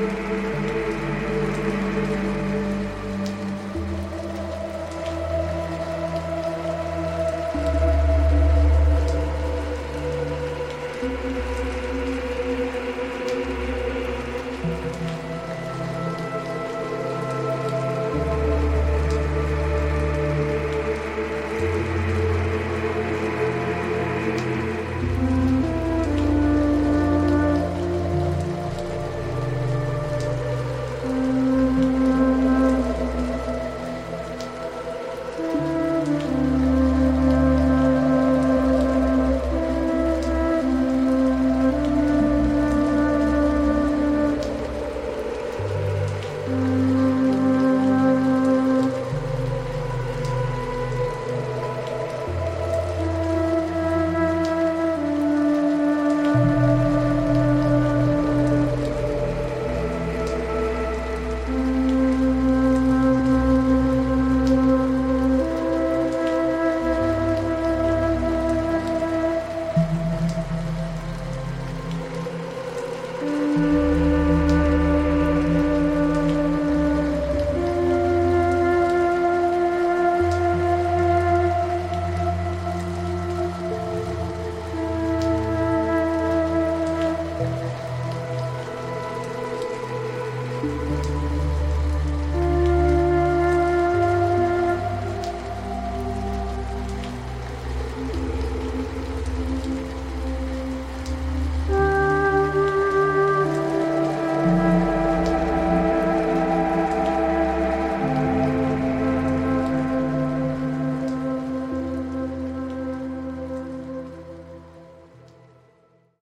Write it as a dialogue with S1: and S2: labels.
S1: Música